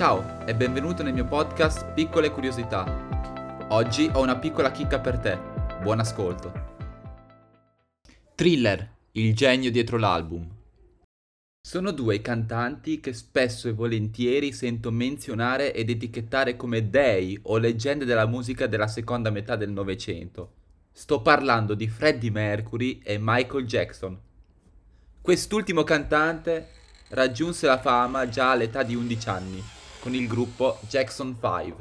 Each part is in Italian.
Ciao e benvenuto nel mio podcast Piccole Curiosità. Oggi ho una piccola chicca per te. Buon ascolto. Thriller, il genio dietro l'album. Sono due i cantanti che spesso e volentieri sento menzionare ed etichettare come dei o leggende della musica della seconda metà del Novecento. Sto parlando di Freddie Mercury e Michael Jackson. Quest'ultimo cantante raggiunse la fama già all'età di 11 anni con il gruppo Jackson 5.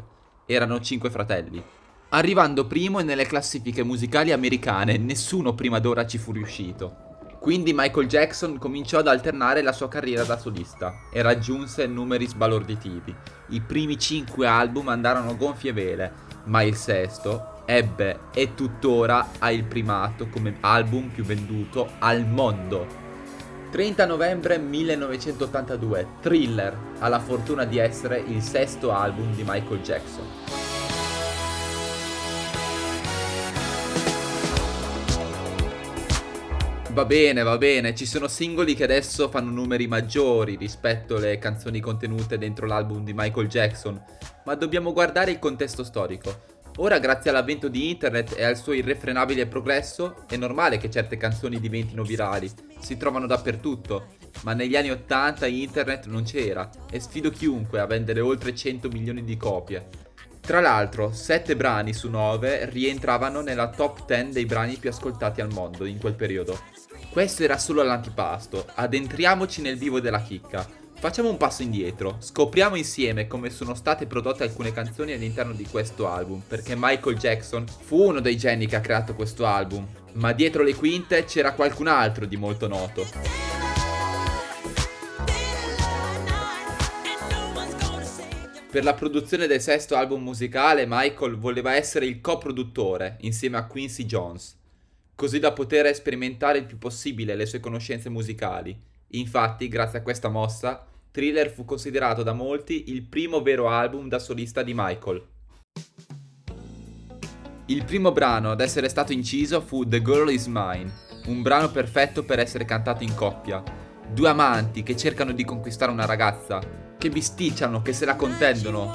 Erano cinque fratelli. Arrivando primo nelle classifiche musicali americane, nessuno prima d'ora ci fu riuscito. Quindi Michael Jackson cominciò ad alternare la sua carriera da solista e raggiunse numeri sbalorditivi. I primi cinque album andarono gonfie vele, ma il sesto ebbe e tuttora ha il primato come album più venduto al mondo. 30 novembre 1982, Thriller ha la fortuna di essere il sesto album di Michael Jackson. Va bene, va bene, ci sono singoli che adesso fanno numeri maggiori rispetto alle canzoni contenute dentro l'album di Michael Jackson, ma dobbiamo guardare il contesto storico. Ora, grazie all'avvento di internet e al suo irrefrenabile progresso, è normale che certe canzoni diventino virali, si trovano dappertutto, ma negli anni 80 internet non c'era e sfido chiunque a vendere oltre 100 milioni di copie. Tra l'altro, 7 brani su 9 rientravano nella top 10 dei brani più ascoltati al mondo in quel periodo. Questo era solo l'antipasto, addentriamoci nel vivo della chicca. Facciamo un passo indietro, scopriamo insieme come sono state prodotte alcune canzoni all'interno di questo album, perché Michael Jackson fu uno dei geni che ha creato questo album, ma dietro le quinte c'era qualcun altro di molto noto. Per la produzione del sesto album musicale Michael voleva essere il coproduttore insieme a Quincy Jones, così da poter sperimentare il più possibile le sue conoscenze musicali. Infatti, grazie a questa mossa, Thriller fu considerato da molti il primo vero album da solista di Michael. Il primo brano ad essere stato inciso fu The Girl Is Mine, un brano perfetto per essere cantato in coppia. Due amanti che cercano di conquistare una ragazza, che bisticciano, che se la contendono.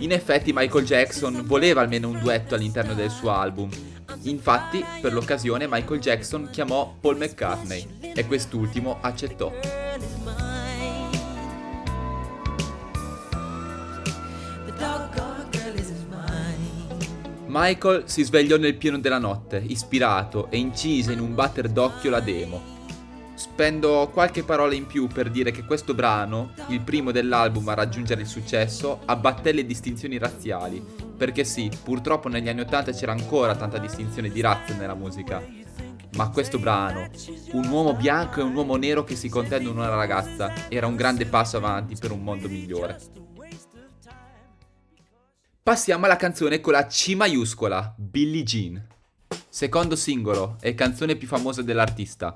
In effetti Michael Jackson voleva almeno un duetto all'interno del suo album. Infatti, per l'occasione Michael Jackson chiamò Paul McCartney e quest'ultimo accettò. Michael si svegliò nel pieno della notte, ispirato, e incise in un batter d'occhio la demo. Spendo qualche parola in più per dire che questo brano, il primo dell'album a raggiungere il successo, abbatté le distinzioni razziali, perché sì, purtroppo negli anni 80 c'era ancora tanta distinzione di razze nella musica. Ma questo brano, un uomo bianco e un uomo nero che si contendono una ragazza, era un grande passo avanti per un mondo migliore. Passiamo alla canzone con la C maiuscola, Billie Jean. Secondo singolo e canzone più famosa dell'artista.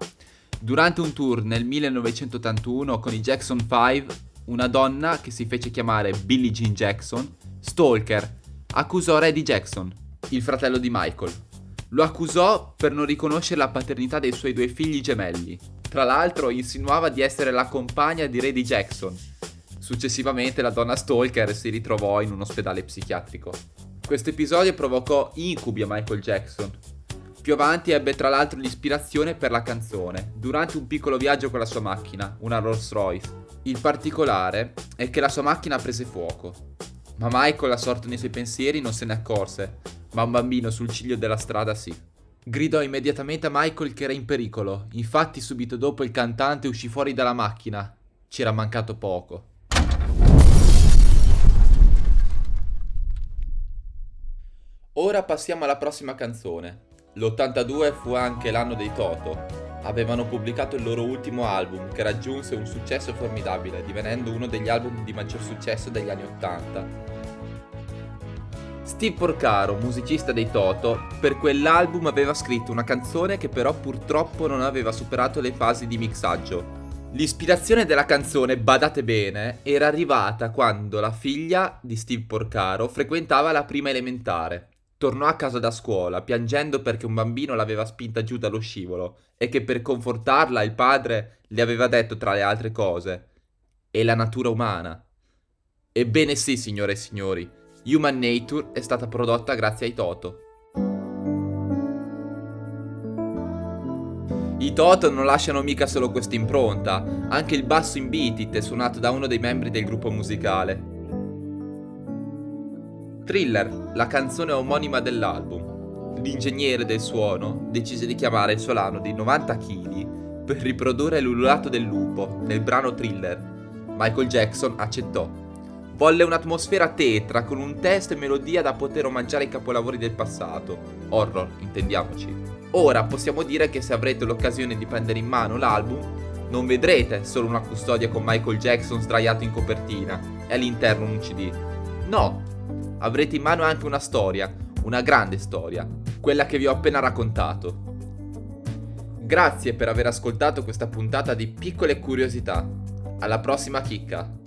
Durante un tour nel 1981 con i Jackson 5, una donna che si fece chiamare Billie Jean Jackson, stalker, accusò Reddy Jackson, il fratello di Michael. Lo accusò per non riconoscere la paternità dei suoi due figli gemelli. Tra l'altro insinuava di essere la compagna di Reddy Jackson, Successivamente la donna Stalker si ritrovò in un ospedale psichiatrico. Questo episodio provocò incubi a Michael Jackson. Più avanti ebbe tra l'altro l'ispirazione per la canzone, durante un piccolo viaggio con la sua macchina, una Rolls Royce. Il particolare è che la sua macchina prese fuoco. Ma Michael, assorto nei suoi pensieri, non se ne accorse, ma un bambino sul ciglio della strada sì. Gridò immediatamente a Michael che era in pericolo, infatti subito dopo il cantante uscì fuori dalla macchina. C'era mancato poco. Ora passiamo alla prossima canzone. L'82 fu anche l'anno dei Toto. Avevano pubblicato il loro ultimo album che raggiunse un successo formidabile, divenendo uno degli album di maggior successo degli anni 80. Steve Porcaro, musicista dei Toto, per quell'album aveva scritto una canzone che però purtroppo non aveva superato le fasi di mixaggio. L'ispirazione della canzone, badate bene, era arrivata quando la figlia di Steve Porcaro frequentava la prima elementare. Tornò a casa da scuola, piangendo perché un bambino l'aveva spinta giù dallo scivolo e che per confortarla il padre le aveva detto tra le altre cose è la natura umana. Ebbene sì, signore e signori, Human Nature è stata prodotta grazie ai Toto. I Toto non lasciano mica solo questa impronta, anche il basso in beat è suonato da uno dei membri del gruppo musicale. Thriller, la canzone omonima dell'album. L'ingegnere del suono decise di chiamare il Solano di 90 kg per riprodurre l'ululato del lupo nel brano Thriller. Michael Jackson accettò. Volle un'atmosfera tetra con un testo e melodia da poter omaggiare i capolavori del passato. Horror, intendiamoci. Ora possiamo dire che se avrete l'occasione di prendere in mano l'album, non vedrete solo una custodia con Michael Jackson sdraiato in copertina e all'interno un CD. No, avrete in mano anche una storia, una grande storia, quella che vi ho appena raccontato. Grazie per aver ascoltato questa puntata di piccole curiosità. Alla prossima chicca!